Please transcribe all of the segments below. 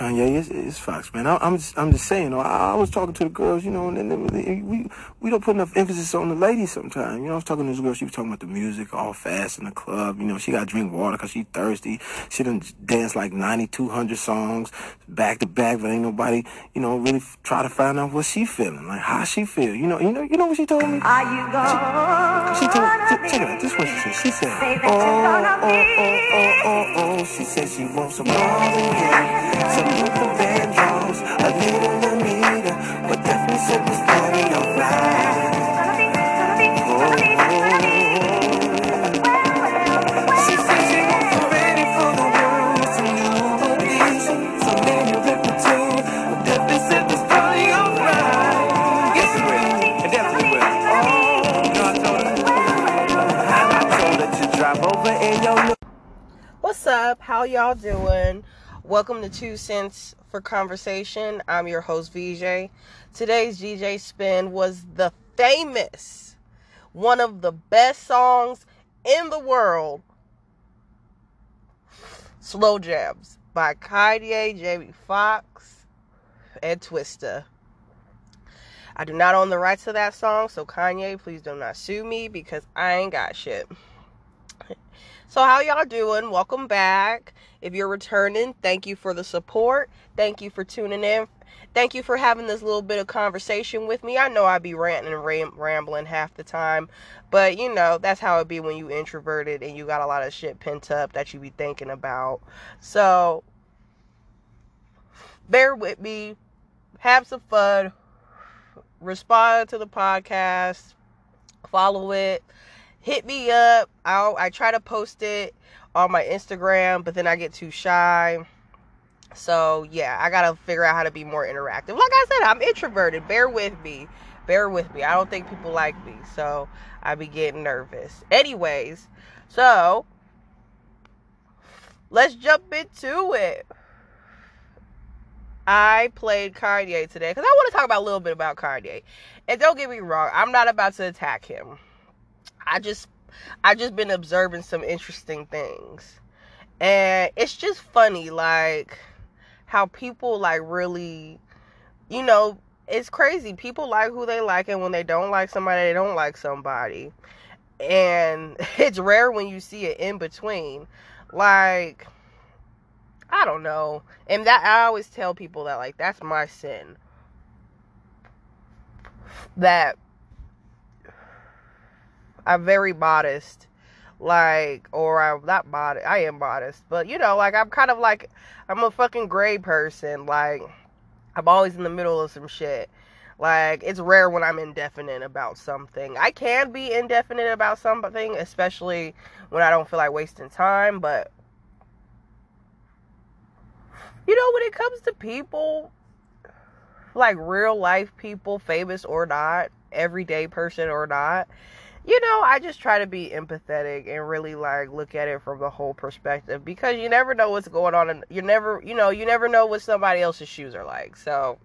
Kanye it's, is Foxx, man. I, I'm just, I'm just saying. I, I was talking to the girls, you know, and then they, we we don't put enough emphasis on the ladies sometimes. You know, I was talking to this girl. She was talking about the music, all fast in the club. You know, she got to drink water because she thirsty. She done dance like 9,200 songs back to back, but ain't nobody, you know, really try to find out what she feeling, like how she feel. You know, you know, you know what she told me. Are you gone? She, she told. Check it out. This is what she said. She said, Oh, oh, oh, oh, oh, oh. She said she wants some than you. Some Luther Vandross, a little Anita, but definitely said this party alright. What's up? How y'all doing? Welcome to Two Cents for Conversation. I'm your host, VJ. Today's DJ spin was the famous, one of the best songs in the world, Slow Jamz by Kanye, Jamie Foxx, and Twista. I do not own the rights to that song, so Kanye, please do not sue me because I ain't got shit. So how y'all doing? Welcome back. If you're returning, thank you for the support. Thank you for tuning in. Thank you for having this little bit of conversation with me. I know I'd be ranting and ram- rambling half the time, but you know, that's how it be when you introverted and you got a lot of shit pent up that you be thinking about. So bear with me. Have some fun. Respond to the podcast. Follow it hit me up. I'll, I try to post it on my Instagram, but then I get too shy. So, yeah, I got to figure out how to be more interactive. Like I said, I'm introverted. Bear with me. Bear with me. I don't think people like me. So, I be getting nervous. Anyways, so let's jump into it. I played Kanye today because I want to talk about a little bit about Kanye. And don't get me wrong, I'm not about to attack him. I just I just been observing some interesting things. And it's just funny like how people like really you know, it's crazy. People like who they like and when they don't like somebody, they don't like somebody. And it's rare when you see it in between. Like I don't know. And that I always tell people that like that's my sin. That I'm very modest. Like, or I'm not modest. I am modest. But, you know, like, I'm kind of like, I'm a fucking gray person. Like, I'm always in the middle of some shit. Like, it's rare when I'm indefinite about something. I can be indefinite about something, especially when I don't feel like wasting time. But, you know, when it comes to people, like real life people, famous or not, everyday person or not, you know, I just try to be empathetic and really like look at it from the whole perspective because you never know what's going on and you never, you know, you never know what somebody else's shoes are like. So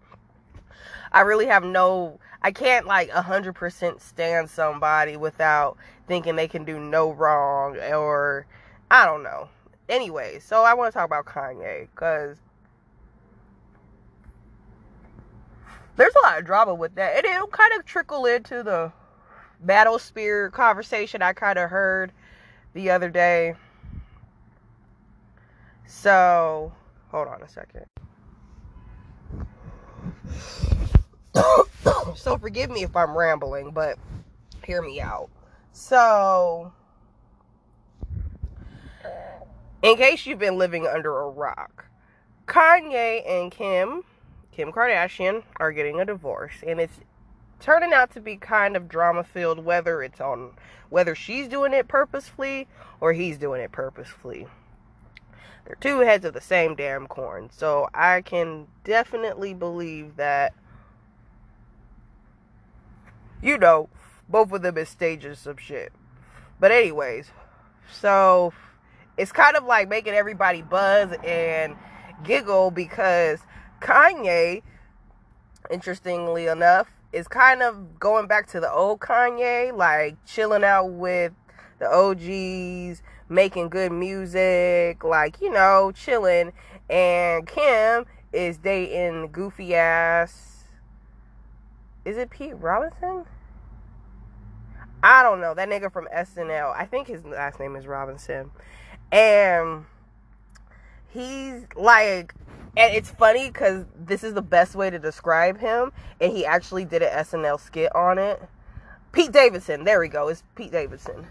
I really have no I can't like 100% stand somebody without thinking they can do no wrong or I don't know. Anyway, so I want to talk about Kanye cuz there's a lot of drama with that. And it'll kind of trickle into the battle spear conversation I kind of heard the other day. So, hold on a second. so, forgive me if I'm rambling, but hear me out. So, in case you've been living under a rock, Kanye and Kim, Kim Kardashian, are getting a divorce, and it's turning out to be kind of drama filled whether it's on whether she's doing it purposefully or he's doing it purposefully. They're two heads of the same damn corn. So i can definitely believe that you know both of them is staging some shit. But anyways so it's kind of like making everybody buzz and giggle because kanye interestingly enough is kind of going back to the old Kanye, like chilling out with the OGs, making good music, like, you know, chilling. And Kim is dating goofy ass. Is it Pete Robinson? I don't know. That nigga from SNL. I think his last name is Robinson. And he's like and it's funny because this is the best way to describe him and he actually did an snl skit on it. Pete davidson. There we go. It's pete davidson.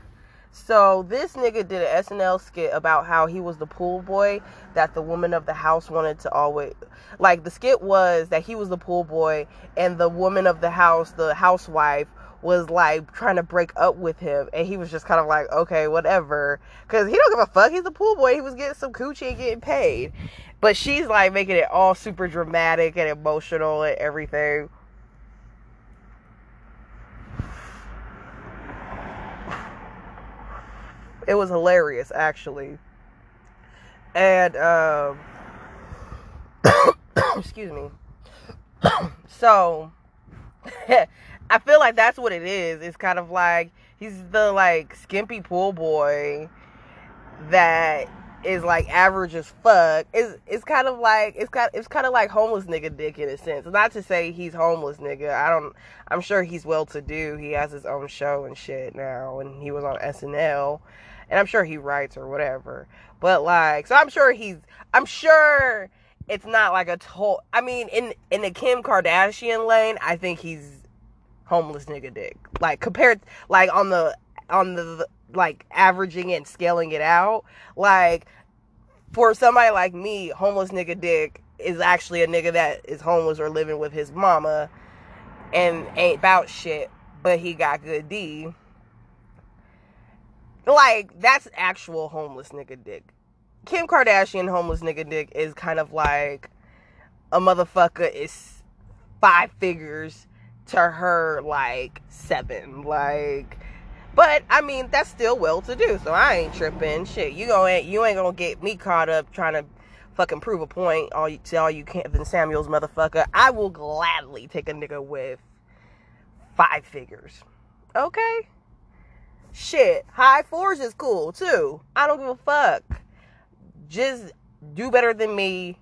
So this nigga did an snl skit about how he was the pool boy that the woman of the house wanted to always like the skit was that he was the pool boy and the woman of the house the housewife was like trying to break up with him and he was just kind of like okay whatever. Because he don't give a fuck. He's a pool boy. He was getting some coochie and getting paid. But she's like making it all super dramatic and emotional and everything. It was hilarious actually. And um excuse me. So I feel like that's what it is. It's kind of like he's the like skimpy pool boy that is like average as fuck. It's it's kind of like it's kind it's kind of like homeless nigga dick in a sense. Not to say he's homeless nigga. I don't. I'm sure he's well to do. He has his own show and shit now, and he was on SNL, and I'm sure he writes or whatever. But like, so I'm sure he's. I'm sure it's not like a total. I mean, in in the Kim Kardashian lane, I think he's homeless nigga dick. Like compared like on the on the like averaging and scaling it out, like for somebody like me, homeless nigga dick is actually a nigga that is homeless or living with his mama and ain't about shit, but he got good D. Like that's actual homeless nigga dick. Kim Kardashian homeless nigga dick is kind of like a motherfucker is five figures to her like seven. Like but I mean that's still well to do, so I ain't tripping. Shit, you going you ain't gonna get me caught up trying to fucking prove a point all you to you Kevin Samuels motherfucker. I will gladly take a nigga with five figures. Okay? Shit. High fours is cool too. I don't give a fuck. Just do better than me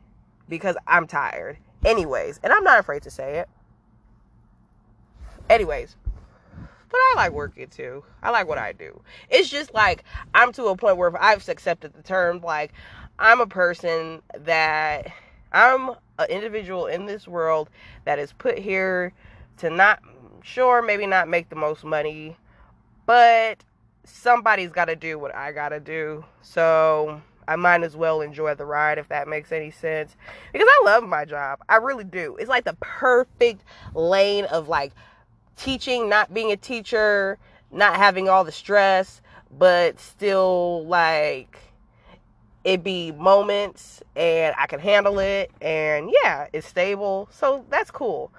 because I'm tired. Anyways, and I'm not afraid to say it. Anyways, but I like working too. I like what I do. It's just like I'm to a point where I've accepted the term like I'm a person that I'm an individual in this world that is put here to not sure maybe not make the most money, but somebody's got to do what I got to do. So I might as well enjoy the ride if that makes any sense. Because I love my job. I really do. It's like the perfect lane of like teaching, not being a teacher, not having all the stress, but still like it be moments and I can handle it and yeah, it's stable. So that's cool.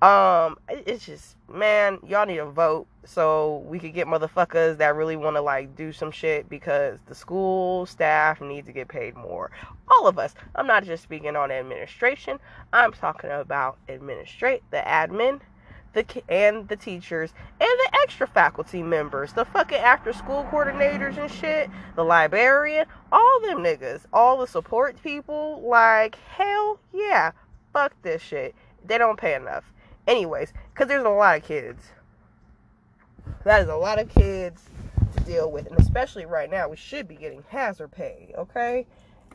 Um it's just man, y'all need to vote so we could get motherfuckers that really want to like do some shit because the school staff need to get paid more. All of us. I'm not just speaking on administration. I'm talking about administrate the admin the and the teachers and the extra faculty members, the fucking after school coordinators and shit, the librarian, all them niggas, all the support people, like hell yeah, fuck this shit. They don't pay enough. Anyways, because there's a lot of kids. That is a lot of kids to deal with, and especially right now, we should be getting hazard pay. Okay,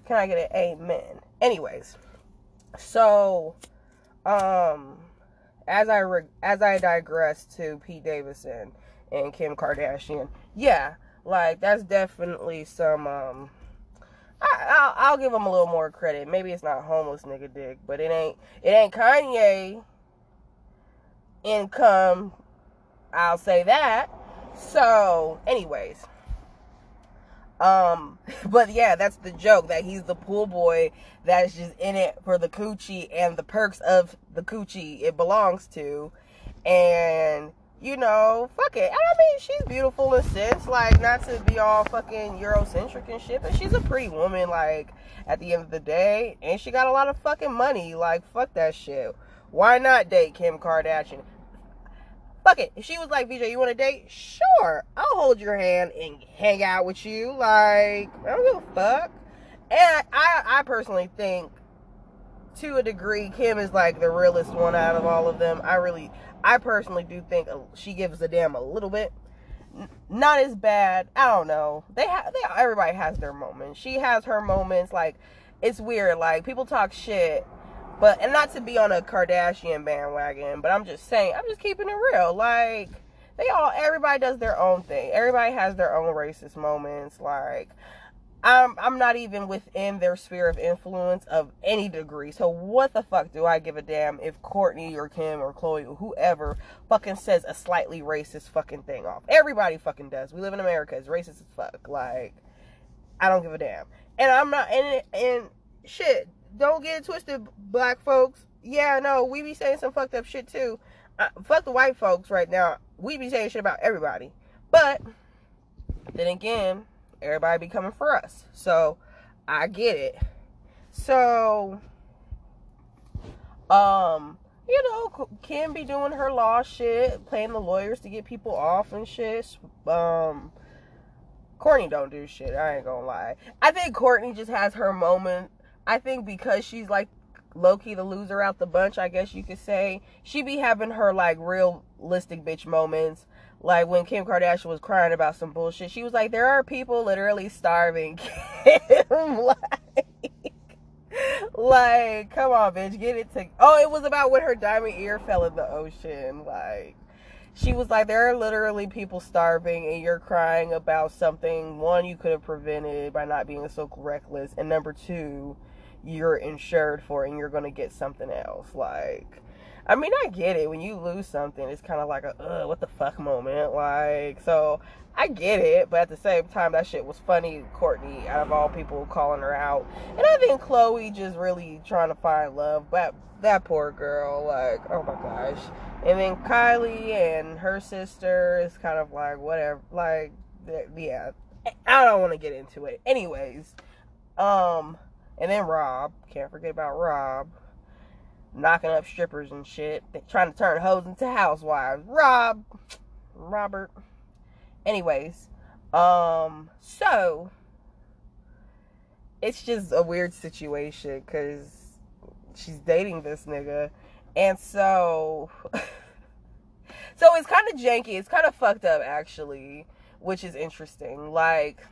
can I get an amen? Anyways, so um as I re- as I digress to Pete Davidson and Kim Kardashian, yeah, like that's definitely some. um I, I'll, I'll give him a little more credit. Maybe it's not homeless nigga dick, but it ain't it ain't Kanye income. I'll say that. So, anyways, um, but yeah, that's the joke that he's the pool boy that's just in it for the coochie and the perks of the coochie it belongs to. And, you know, fuck it. I mean, she's beautiful in a sense, like, not to be all fucking Eurocentric and shit, but she's a pretty woman, like, at the end of the day. And she got a lot of fucking money. Like, fuck that shit. Why not date Kim Kardashian? Fuck it. She was like, VJ, you want to date? Sure. I'll hold your hand and hang out with you. Like, I don't give a fuck. And I, I personally think to a degree, Kim is like the realest one out of all of them. I really, I personally do think she gives a damn a little bit. Not as bad. I don't know. They have. They everybody has their moments. She has her moments. Like it's weird. Like people talk shit, but and not to be on a Kardashian bandwagon, but I'm just saying. I'm just keeping it real. Like they all. Everybody does their own thing. Everybody has their own racist moments. Like I'm I'm not even within their sphere of influence of any degree. So what the fuck do I give a damn if Kourtney or Kim or Khloe or whoever fucking says a slightly racist fucking thing off? Everybody fucking does. We live in America. It's racist as fuck. Like I don't give a damn. And I'm not and and shit. Don't get it twisted, black folks. Yeah, no, we be saying some fucked up shit too. Uh, fuck the white folks right now. We be saying shit about everybody. But then again, everybody be coming for us. So I get it. So um you know, Kim be doing her law shit, playing the lawyers to get people off and shit. Um Kourtney don't do shit. I ain't gonna lie. I think Kourtney just has her moment. I think because she's like Loki the loser out the bunch, I guess you could say. She be having her like realistic bitch moments like when Kim Kardashian was crying about some bullshit, she was like, "There are people literally starving." Kim, like, like, come on, bitch, get it to. Oh, it was about when her diamond ear fell in the ocean. Like, she was like, "There are literally people starving, and you're crying about something. One, you could have prevented by not being so reckless, and number two, you're insured for, and you're gonna get something else." Like I mean, I get it. When you lose something, it's kind of like a, what the fuck moment. Like, so I get it. But at the same time, that shit was funny. Kourtney, out of all people, calling her out. And I think Khloe just really trying to find love. But that poor girl, like, oh my gosh. And then Kylie and her sister is kind of like, whatever. Like, yeah. I don't want to get into it. Anyways. Um, and then Rob. Can't forget about Rob knocking up strippers and shit, trying to turn hoes into housewives. Rob, Robert. Anyways, um, so it's just a weird situation because she's dating this nigga, and so, so it's kind of janky. It's kind of fucked up actually, which is interesting. Like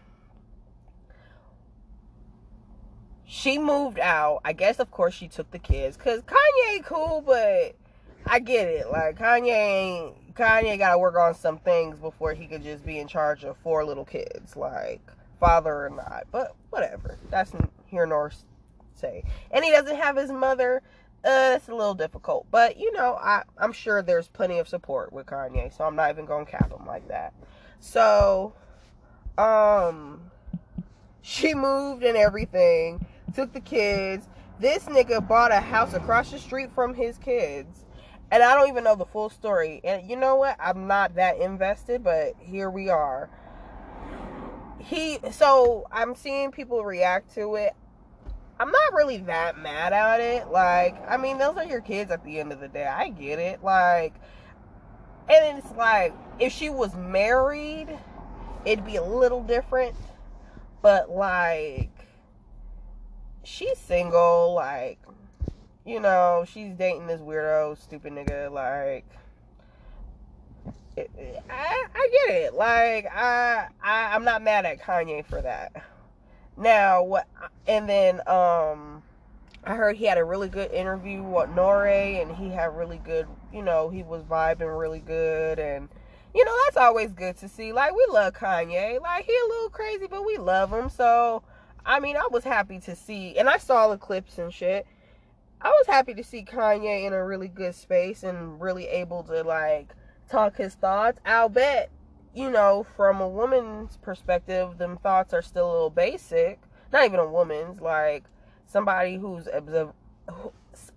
she moved out. I guess, of course, she took the kids. Cause Kanye cool, but I get it. Like Kanye Kanye got to work on some things before he could just be in charge of four little kids, like father or not. But whatever. That's here nor say. And he doesn't have his mother. Uh, it's a little difficult, but you know, I I'm sure there's plenty of support with Kanye, so I'm not even gonna cap him like that. So, um, she moved and everything took the kids. This nigga bought a house across the street from his kids. And I don't even know the full story. And you know what? I'm not that invested, but here we are. He so I'm seeing people react to it. I'm not really that mad at it. Like, I mean, those are your kids at the end of the day. I get it. Like, and it's like if she was married, it'd be a little different. But like she's single, like, you know, she's dating this weirdo, stupid nigga, like. I, I get it. Like I, I I'm not mad at Kanye for that. Now what? And then um, I heard he had a really good interview with Nore, and he had really good. You know, he was vibing really good, and you know that's always good to see. Like we love Kanye. Like he a little crazy, but we love him. So I mean, I was happy to see, and I saw the clips and shit. I was happy to see Kanye in a really good space and really able to like talk his thoughts. I'll bet, you know, from a woman's perspective, them thoughts are still a little basic. Not even a woman's, like somebody who's an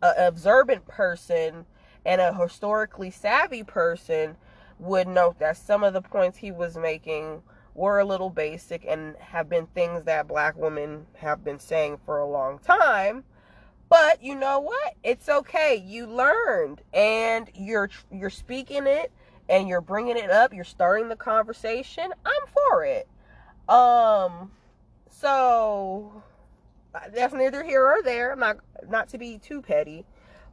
observant person and a historically savvy person would note that some of the points he was making were a little basic and have been things that black women have been saying for a long time but you know what it's okay you learned and you're you're speaking it and you're bringing it up you're starting the conversation i'm for it um so that's neither here or there. I'm not not to be too petty,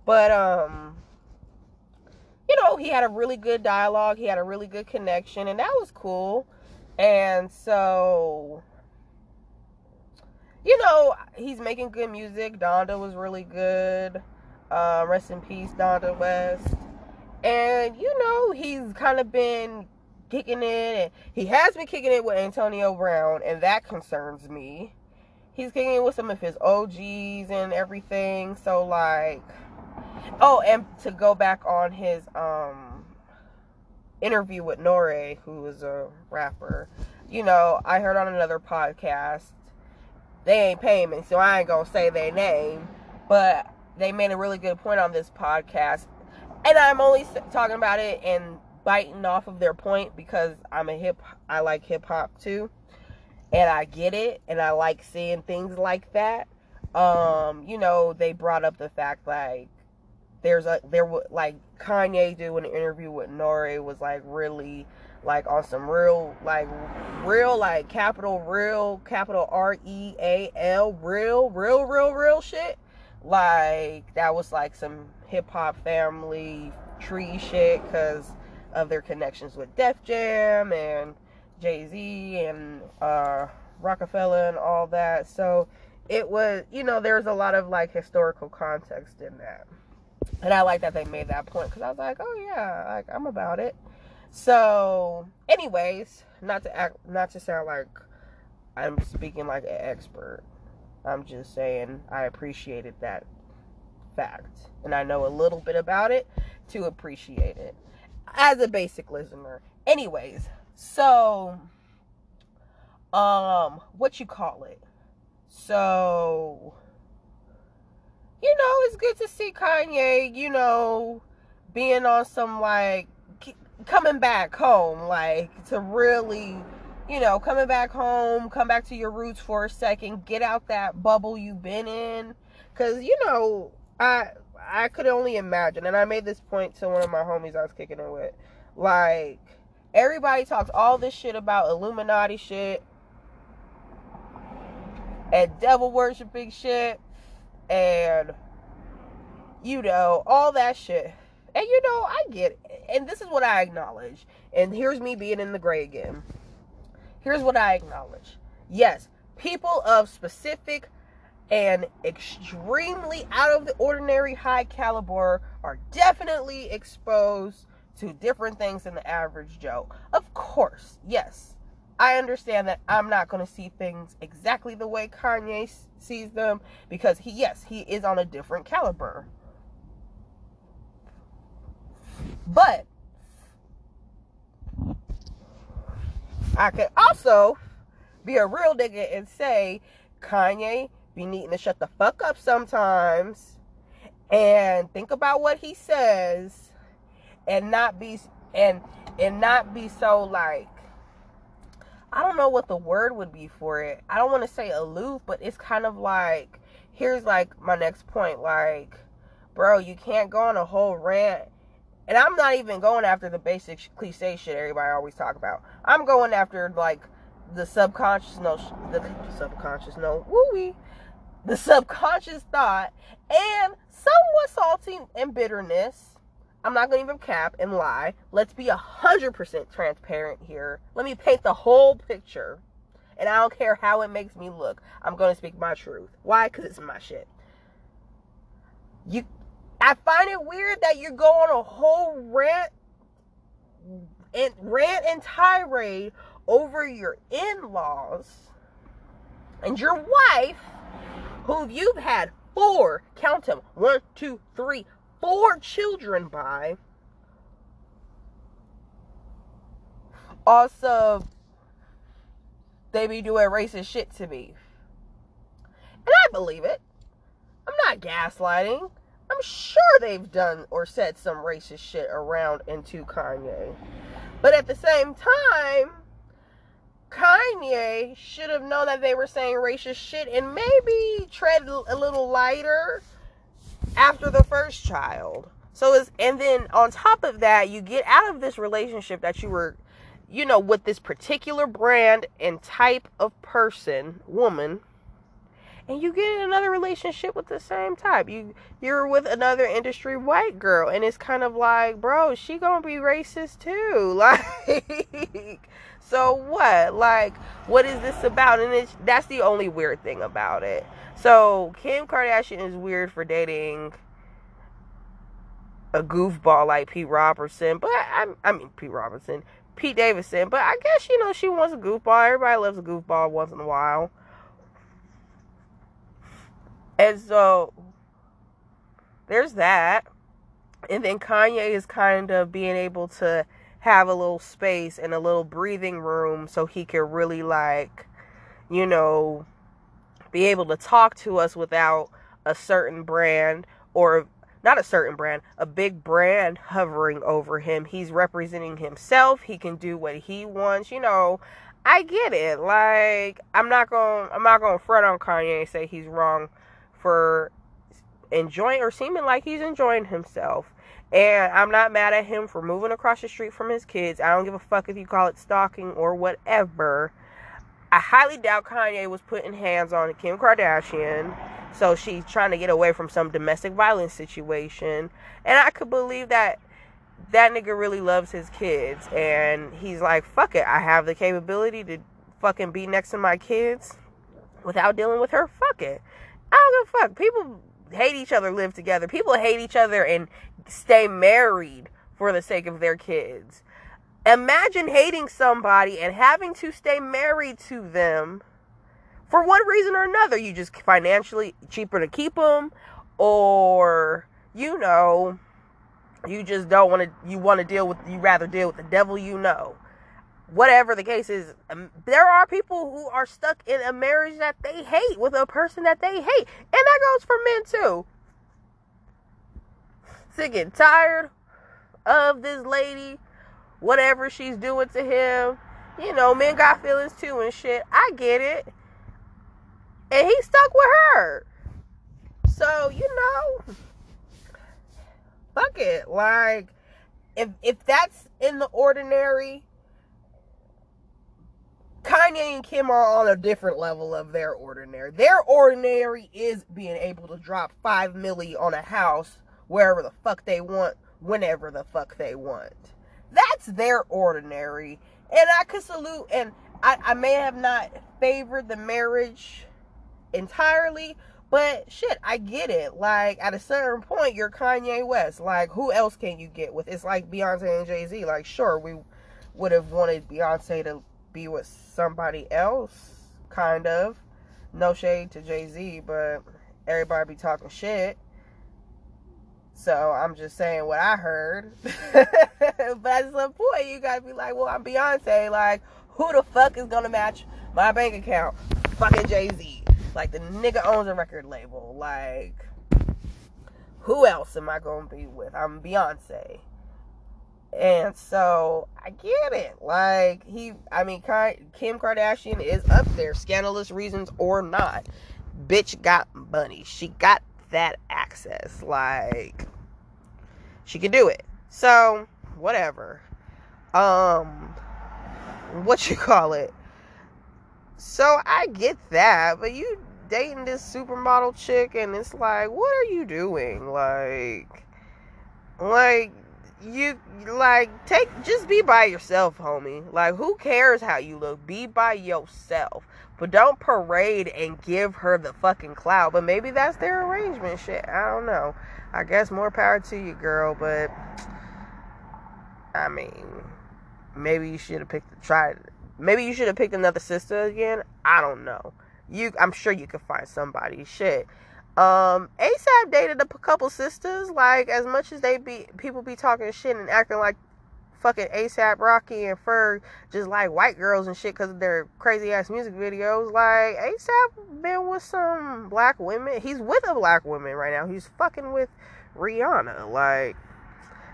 but um, you know, he had a really good dialogue. He had a really good connection, and that was cool. And so, you know, he's making good music. Donda was really good. Uh, rest in peace, Donda West. And you know, he's kind of been kicking it, and he has been kicking it with Antonio Brown, and that concerns me. He's kicking it with some of his OGs and everything. So like, oh, and to go back on his um interview with Nore, who is a rapper. You know, I heard on another podcast. They ain't paying me, so I ain't gonna say their name, but they made a really good point on this podcast, and I'm only talking about it and biting off of their point because I'm a hip I like hip hop too. And I get it and I like seeing things like that. Um, you know, they brought up the fact like there's a there was like Kanye doing an interview with Nore was like really like on some real like real like capital real capital R E A L real real real real shit. Like that was like some hip hop family tree shit cuz of their connections with Def Jam and Jay Z and uh, Roc-A-Fella and all that. So it was, you know, there's a lot of like historical context in that. And I like that they made that point because I was like, oh yeah, like I'm about it. So, anyways, not to act, not to sound like I'm speaking like an expert. I'm just saying I appreciated that fact, and I know a little bit about it to appreciate it as a basic listener. Anyways, so um what you call it? So you know, it's good to see Kanye, you know, being on some like coming back home, like to really, you know, coming back home, come back to your roots for a second, get out that bubble you've been in. Cause, you know, I I could only imagine, and I made this point to one of my homies I was kicking it with. Like, everybody talks all this shit about Illuminati shit and devil worshiping shit and you know, all that shit. And you know, I get it. And this is what I acknowledge. And here's me being in the gray again. Here's what I acknowledge. Yes, people of specific and extremely out of the ordinary high caliber are definitely exposed to different things than the average Joe. Of course, yes. I understand that I'm not going to see things exactly the way Kanye sees them because he yes, he is on a different caliber. But I could also be a real nigga and say Kanye be needing to shut the fuck up sometimes and think about what he says and not be and and not be so like I don't know what the word would be for it. I don't want to say aloof, but it's kind of like here's like my next point like bro, you can't go on a whole rant and I'm not even going after the basic cliche shit everybody always talk about. I'm going after like the subconscious no the subconscious no woo the subconscious thought and somewhat salty and bitterness. I'm not gonna even cap and lie. Let's be a hundred percent transparent here. Let me paint the whole picture. And I don't care how it makes me look. I'm gonna speak my truth. Why? Because it's my shit. You I find it weird that you go on a whole rant and rant and tirade over your in-laws and your wife who you've had four, count them, one, two, three, four children by. Also, they be doing racist shit to me. And I believe it. I'm not gaslighting. I'm sure they've done or said some racist shit around into Kanye. But at the same time, Kanye should have known that they were saying racist shit and maybe tread a little lighter after the first child. So it's and then on top of that, you get out of this relationship that you were, you know, with this particular brand and type of person, woman, and you get in another relationship with the same type. You you're with another industry white girl and it's kind of like, bro, she to be racist too. Like so what? Like what is this about? And it's that's the only weird thing about it. So Kim Kardashian is weird for dating a goofball like Pete Robertson, but I, I mean Pete Robertson, Pete Davidson, but I guess you know she wants a goofball. Everybody loves a goofball once in a while. And so there's that. And then Kanye is kind of being able to have a little space and a little breathing room so he can really like, you know, be able to talk to us without a certain brand or not a certain brand, a big brand hovering over him. He's representing himself. He can do what he wants. You know, I get it. Like I'm not going to I'm not going to fret on Kanye and say he's wrong for enjoying or seeming like he's enjoying himself. And I'm not mad at him for moving across the street from his kids. I don't give a fuck if you call it stalking or whatever. I highly doubt Kanye was putting hands on Kim Kardashian. So she's trying to get away from some domestic violence situation. And I could believe that that nigga really loves his kids. And he's like, fuck it. I have the capability to fucking be next to my kids without dealing with her. Fuck it. I don't give a fuck. People hate each other, live together. People hate each other and stay married for the sake of their kids. Imagine hating somebody and having to stay married to them for one reason or another. You just financially cheaper to keep them, or you know, you just don't want to. You want to deal with. You rather deal with the devil you know whatever the case is, um, there are people who are stuck in a marriage that they hate with a person that they hate. And that goes for men too. Sick and tired of this lady, whatever she's doing to him. You know, men got feelings too and shit. I get it. And he stuck with her. So, you know, fuck it. Like, if if that's in the ordinary, Kanye and Kim are on a different level of their ordinary. Their ordinary is being able to drop five milli on a house wherever the fuck they want, whenever the fuck they want. That's their ordinary. And I could salute, and I, I may have not favored the marriage entirely, but shit, I get it. Like at a certain point, you're Kanye West. Like who else can you get with? It's like Beyonce and Jay Z. Like sure, we would have wanted Beyonce to be with somebody else, kind of. No shade to Jay Z, but everybody be talking shit. So I'm just saying what I heard. but at some point, you gotta be like, well, I'm Beyonce. Like, who the fuck is gonna match my bank account? Fucking Jay Z. Like, the nigga owns a record label. Like, who else am I gonna be with? I'm Beyonce. And so I get it. Like he, I mean, Kim Kardashian is up there, scandalous reasons or not. Bitch got money. She got that access. Like she could do it. So whatever. Um, what you call it? So I get that, but you dating this supermodel chick, and it's like, what are you doing? Like, like you like take just be by yourself, homie. Like who cares how you look? Be by yourself. But don't parade and give her the fucking clout. But maybe that's their arrangement shit. I don't know. I guess more power to you, girl, but I mean, maybe you should have picked tried maybe you should have picked another sister again. I don't know. You I'm sure you could find somebody. Shit. Um, ASAP dated a couple sisters. Like as much as they be people be talking shit and acting like fucking ASAP Rocky and Ferg just like white girls and shit because of their crazy ass music videos. Like ASAP been with some black women. He's with a black woman right now. He's fucking with Rihanna. Like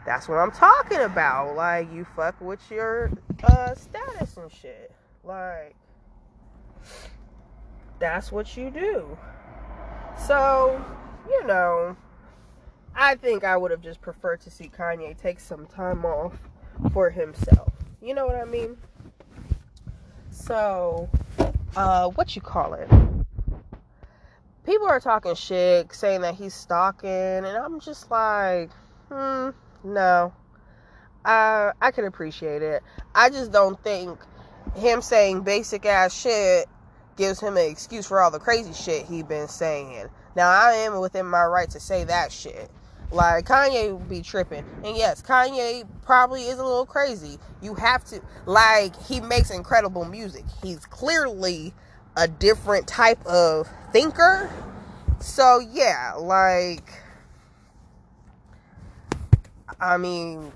that's what I'm talking about. Like you fuck with your uh status and shit. Like that's what you do. So, you know, I think I would have just preferred to see Kanye take some time off for himself. You know what I mean? So, uh, what you call it? people are talking shit, saying that he's stalking, and I'm just like, hmm, no. I I can appreciate it. I just don't think him saying basic ass shit gives him an excuse for all the crazy shit he's been saying. Now I am within my right to say that shit. Like Kanye be tripping. And yes, Kanye probably is a little crazy. You have to like he makes incredible music. He's clearly a different type of thinker. So yeah, like I mean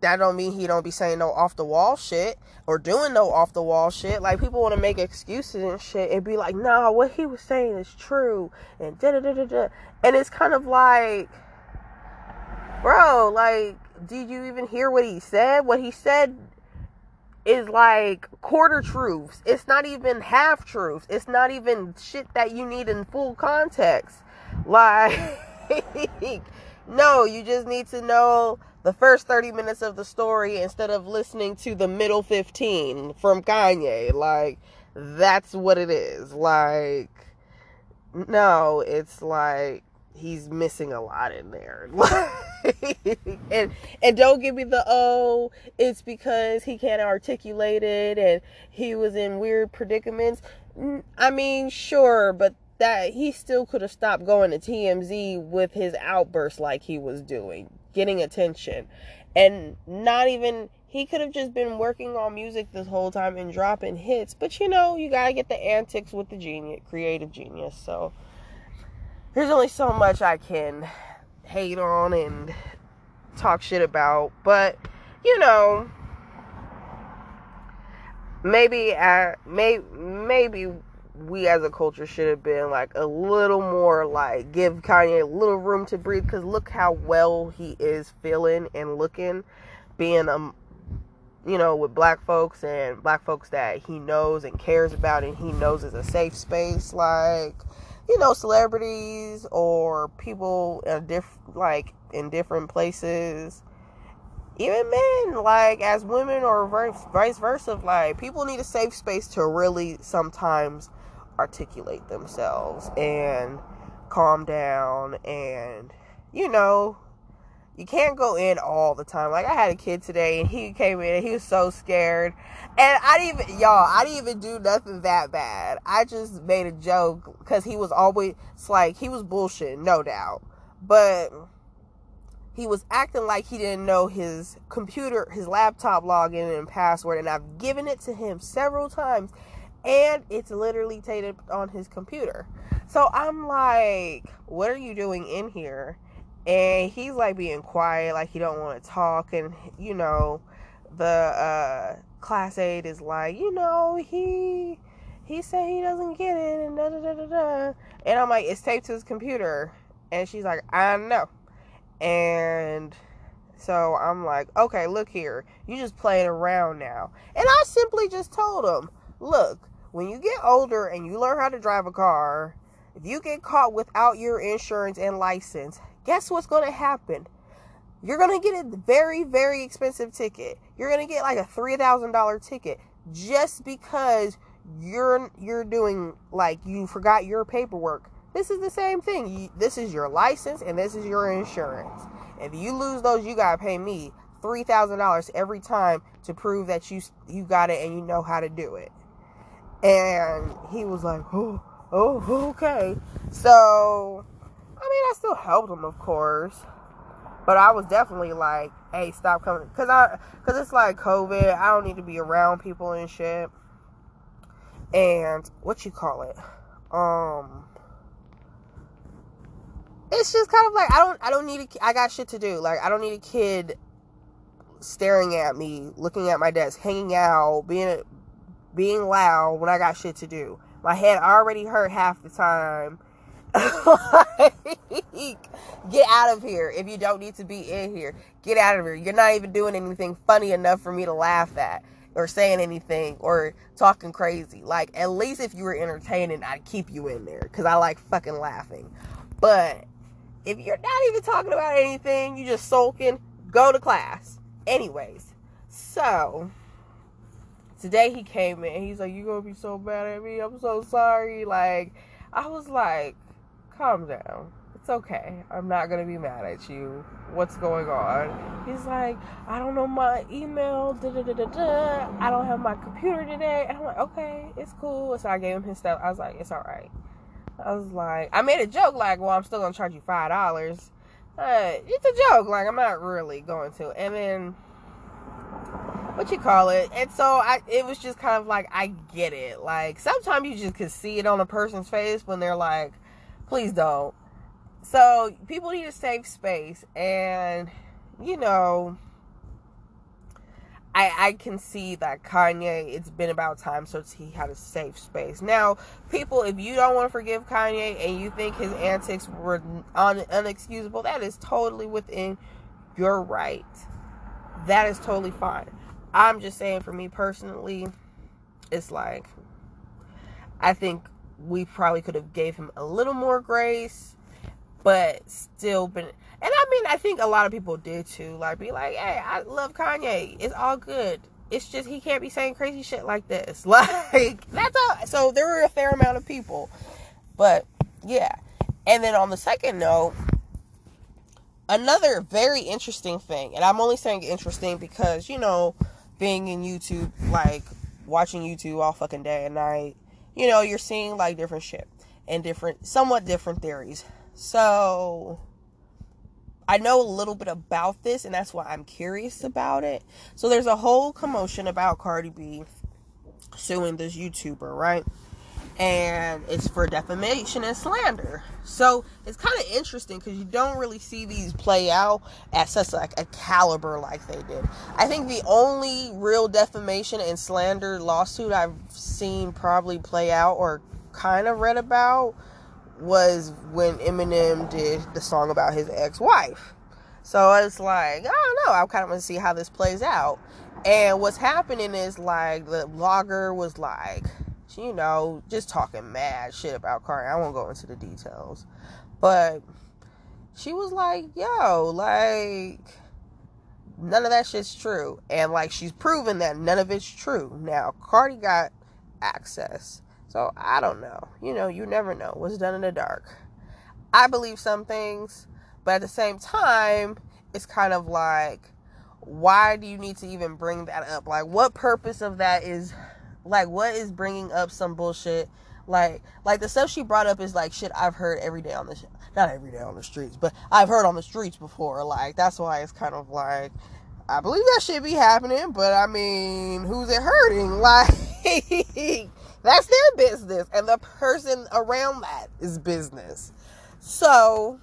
that don't mean he don't be saying no off the wall shit or doing no off the wall shit. Like people want to make excuses and shit and be like, "Nah, what he was saying is true." And da da da da. And it's kind of like, bro, like, did you even hear what he said? What he said is like quarter truths. It's not even half truths. It's not even shit that you need in full context. Like, no, you just need to know the first 30 minutes of the story instead of listening to the middle 15 from Kanye. Like, that's what it is. Like, no, it's like he's missing a lot in there. and and don't give me the oh, it's because he can't articulate it and he was in weird predicaments. I mean, sure, but that he still could have stopped going to TMZ with his outburst like he was doing getting attention. And not even he could have just been working on music this whole time and dropping hits but you know you gotta get the antics with the genius creative genius so. There's only so much i can hate on and talk shit about but you know maybe I, may, maybe we as a culture should have been like a little more like give Kanye a little room to breathe because look how well he is feeling and looking, being um you know with black folks and black folks that he knows and cares about and he knows is a safe space like you know celebrities or people in diff like in different places. Even men like as women or vice versa like people need a safe space to really sometimes articulate themselves and calm down and you know you can't go in all the time. Like I had a kid today and he came in and he was so scared. And I didn't even y'all, I didn't even do nothing that bad. I just made a joke cuz he was always like he was bullshit, no doubt. But he was acting like he didn't know his computer, his laptop login and password and I've given it to him several times and it's literally taped on his computer. So I'm like, what are you doing in here? And he's like being quiet, like he don't want to talk. And you know, the uh, class aide is like, you know, he he said he doesn't get it, and da da da da da. And I'm like, it's taped to his computer. And she's like, I know. And so I'm like, okay, look here, you just playing around now. And I simply just told him, look, when you get older and you learn how to drive a car, if you get caught without your insurance and license, guess what's going to happen? You're going to get a very, very expensive ticket. You're going to get like a $3,000 ticket just because you're you're doing like you forgot your paperwork. This is the same thing. You, this is your license and this is your insurance. If you lose those, you got to pay me $3,000 every time to prove that you you got it and you know how to do it. And he was like, oh, oh, okay. So, mean, I still helped him, of course. But I was definitely like, hey, stop coming. Because I, cause it's like COVID. I don't need to be around people and shit. And what you call it? Um, it's just kind of like I don't I don't need a I got shit to do. Like I don't need a kid staring at me, looking at my desk, hanging out, being being loud when I got shit to do. My head already hurt half the time. get out of here if you don't need to be in here. Get out of here. You're not even doing anything funny enough for me to laugh at or saying anything or talking crazy. Like, at least if you were entertaining, I'd keep you in there because I like fucking laughing. But if you're not even talking about anything, you just sulking, go to class. Anyways, so today he came in he's like You're gonna be so mad at me i'm so sorry like i was like calm down. It's okay. I'm not gonna be mad at you. What's going on? He's like, I don't know my email. Da da da da da. I don't have my computer today. And I'm like, okay, it's cool. So I gave him his stuff. I was like, it's all right. I was like, I made a joke like, well, I'm still gonna charge you five dollars. Uh, it's a joke. Like I'm not really going to. And then what you call it and so i it was just kind of like i get it like sometimes you just can see it on a person's face when they're like please don't so people need a safe space and you know I, I can see that Kanye, it's been about time since he had a safe space. Now, people, if you don't want to forgive Kanye and you think his antics were un- unexcusable, that is totally within your right. That is totally fine. I'm just saying for me personally, it's like I think we probably could have gave him a little more grace, but still been and I mean I think a lot of people did too. Like be like, hey, I love Kanye. It's all good. It's just he can't be saying crazy shit like this. Like that's all so there were a fair amount of people. But yeah. And then on the second note, another very interesting thing, and I'm only saying interesting because, you know, being in YouTube, like watching YouTube all fucking day and night, you know, you're seeing like different shit and different, somewhat different theories. So I know a little bit about this, and that's why I'm curious about it. So there's a whole commotion about Cardi B suing this YouTuber, right? And it's for defamation and slander. So it's kind of interesting because you don't really see these play out at such like a caliber like they did. I think the only real defamation and slander lawsuit I've seen probably play out or kind of read about was when Eminem did the song about his ex-wife. So it's like I don't know. I kind of want to see how this plays out. And what's happening is like the blogger was like you know, just talking mad shit about Cardi. I won't go into the details. But she was like, yo, like, none of that shit's true. And like, she's proven that none of it's true. Now, Cardi got access. So I don't know. You know, you never know what's done in the dark. I believe some things, but at the same time, it's kind of like, why do you need to even bring that up? Like, what purpose of that is like, what is bringing up some bullshit? Like, like the stuff she brought up is like shit I've heard every day on the, not every day on the streets, but I've heard on the streets before. Like, that's why it's kind of like, I believe that should be happening, but I mean, who's it hurting? Like, that's their business, and the person around that is business. So,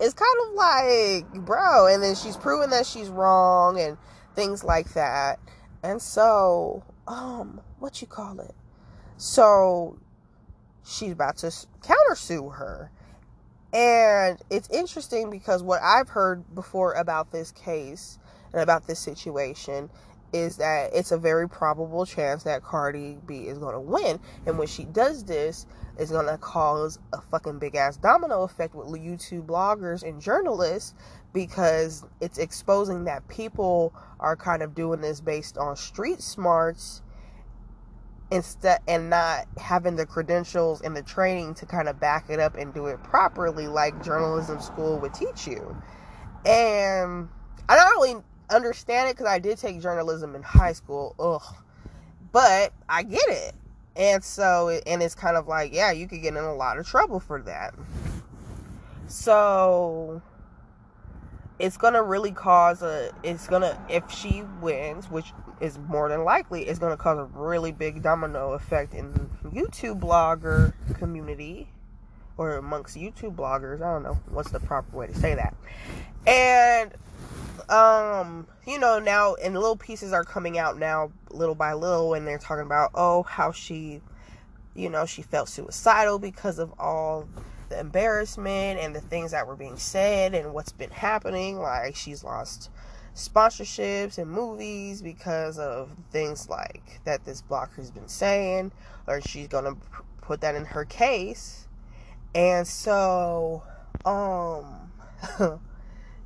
it's kind of like, bro, and then she's proven that she's wrong and things like that. And so, um, what you call it? So she's about to countersue her. And it's interesting because what I've heard before about this case and about this situation is that it's a very probable chance that Cardi B is going to win. And when she does this, it's going to cause a fucking big ass domino effect with YouTube bloggers and journalists because it's exposing that people are kind of doing this based on street smarts instead and not having the credentials and the training to kind of back it up and do it properly like journalism school would teach you. And I don't really understand it because I did take journalism in high school. Ugh. But I get it. And so, and it's kind of like, yeah, you could get in a lot of trouble for that. So, it's gonna really cause a it's gonna if she wins which is more than likely it's gonna cause a really big domino effect in youtube blogger community or amongst youtube bloggers i don't know what's the proper way to say that and um you know now and little pieces are coming out now little by little and they're talking about oh how she you know she felt suicidal because of all the embarrassment and the things that were being said and what's been happening. Like she's lost sponsorships and movies because of things like that this blogger's been saying, or she's gonna put that in her case. And so, um,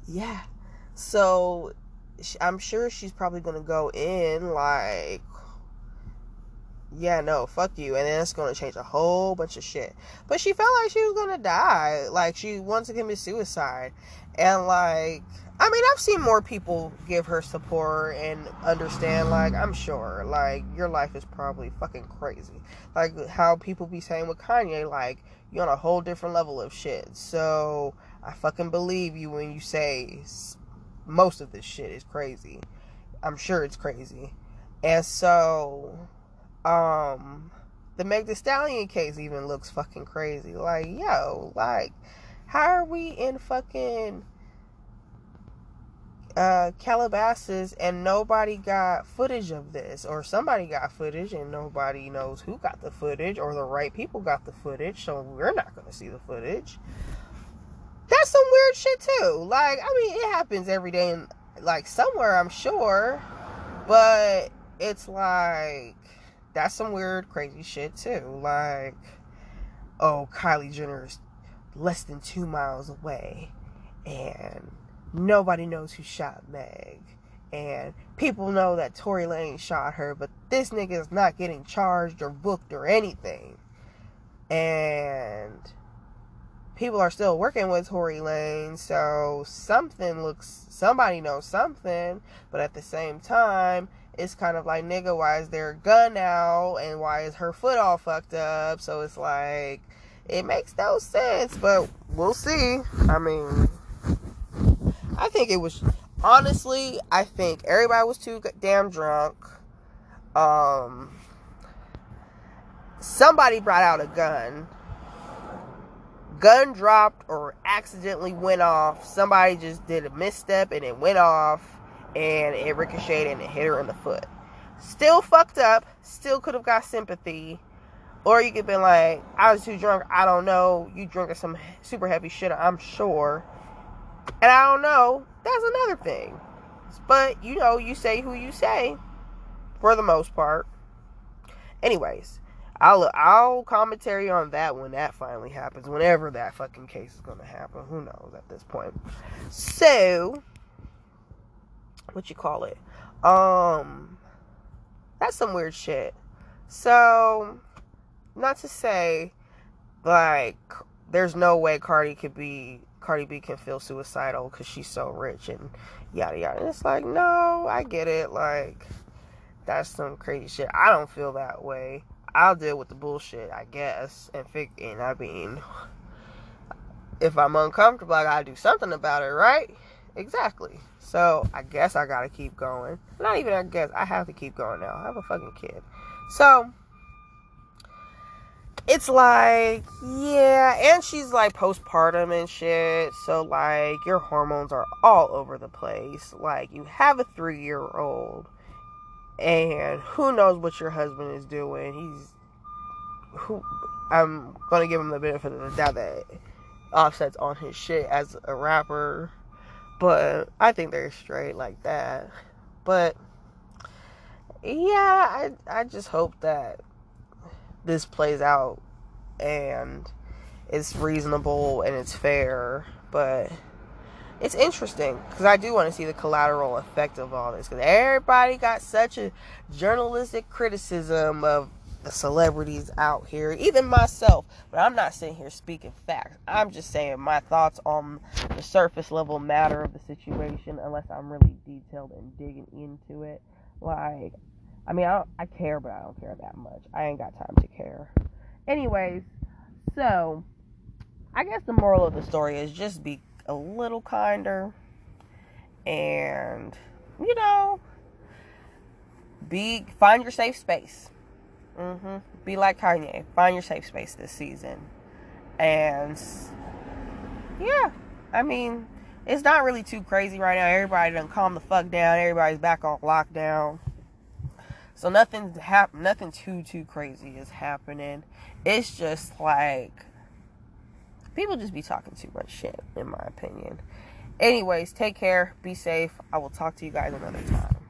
yeah. So I'm sure she's probably gonna go in like yeah, no, fuck you. And then it's going to change a whole bunch of shit. But she felt like she was going to die. Like, she wants to commit suicide. And, like, I mean, I've seen more people give her support and understand, like, I'm sure, like, your life is probably fucking crazy. Like, how people be saying with Kanye, like, you're on a whole different level of shit. So, I fucking believe you when you say most of this shit is crazy. I'm sure it's crazy. And so, um, the Meg Thee Stallion case even looks fucking crazy. Like, yo, like, how are we in fucking uh, Calabasas and nobody got footage of this, or somebody got footage and nobody knows who got the footage, or the right people got the footage, so we're not going to see the footage. That's some weird shit too. Like, I mean, it happens every day, and like somewhere, I'm sure, but it's like that's some weird, crazy shit too. Like, oh, Kylie Jenner is less than two miles away, and nobody knows who shot Meg. And people know that Tory Lanez shot her, but this nigga is not getting charged or booked or anything. And people are still working with Tory Lanez, so something looks somebody knows something, but at the same time, it's kind of like nigga, why is there a gun out and why is her foot all fucked up? So it's like it makes no sense, but we'll see. I mean, I think it was honestly, I think everybody was too damn drunk. Um, somebody brought out a gun. Gun dropped or accidentally went off. Somebody just did a misstep and it went off and it ricocheted and it hit her in the foot. Still fucked up. Still could have got sympathy. Or you could have been like, I was too drunk. I don't know. You drinking some super heavy shit, I'm sure. And I don't know. That's another thing. But, you know, you say who you say for the most part. Anyways, I'll I'll commentary on that when that finally happens. Whenever that fucking case is gonna happen. Who knows at this point. So what you call it? Um that's some weird shit. So not to say like there's no way Cardi could be Cardi B can feel suicidal because she's so rich and yada yada. And it's like, no, I get it. Like, that's some crazy shit. I don't feel that way. I'll deal with the bullshit, I guess. And fig- and I mean, if I'm uncomfortable, I gotta do something about it, right? Exactly. So I guess I gotta keep going. Not even I guess I have to keep going now. I have a fucking kid. So it's like, yeah, and she's like postpartum and shit. So, like, your hormones are all over the place. Like, you have a three year old, and who knows what your husband is doing. He's, who, I'm gonna give him the benefit of the doubt that Offset's on his shit as a rapper, but I think they're straight like that. But, yeah, I, I just hope that this plays out and it's reasonable and it's fair, but it's interesting because I do want to see the collateral effect of all this because everybody got such a journalistic criticism of the celebrities out here, even myself. But I'm not sitting here speaking facts. I'm just saying my thoughts on the surface level matter of the situation, unless I'm really detailed and digging into it. Like, I mean, I, I care, but I don't care that much. I ain't got time to care. Anyways, so I guess the moral of the story is just be a little kinder and you know be find your safe space. Mm-hmm. Be like Kanye. Find your safe space this season. And yeah, I mean, it's not really too crazy right now. Everybody done calm the fuck down. Everybody's back on lockdown. So nothing's hap- nothing too too crazy is happening. It's just like people just be talking too much shit in my opinion. Anyways, take care, be safe. I will talk to you guys another time.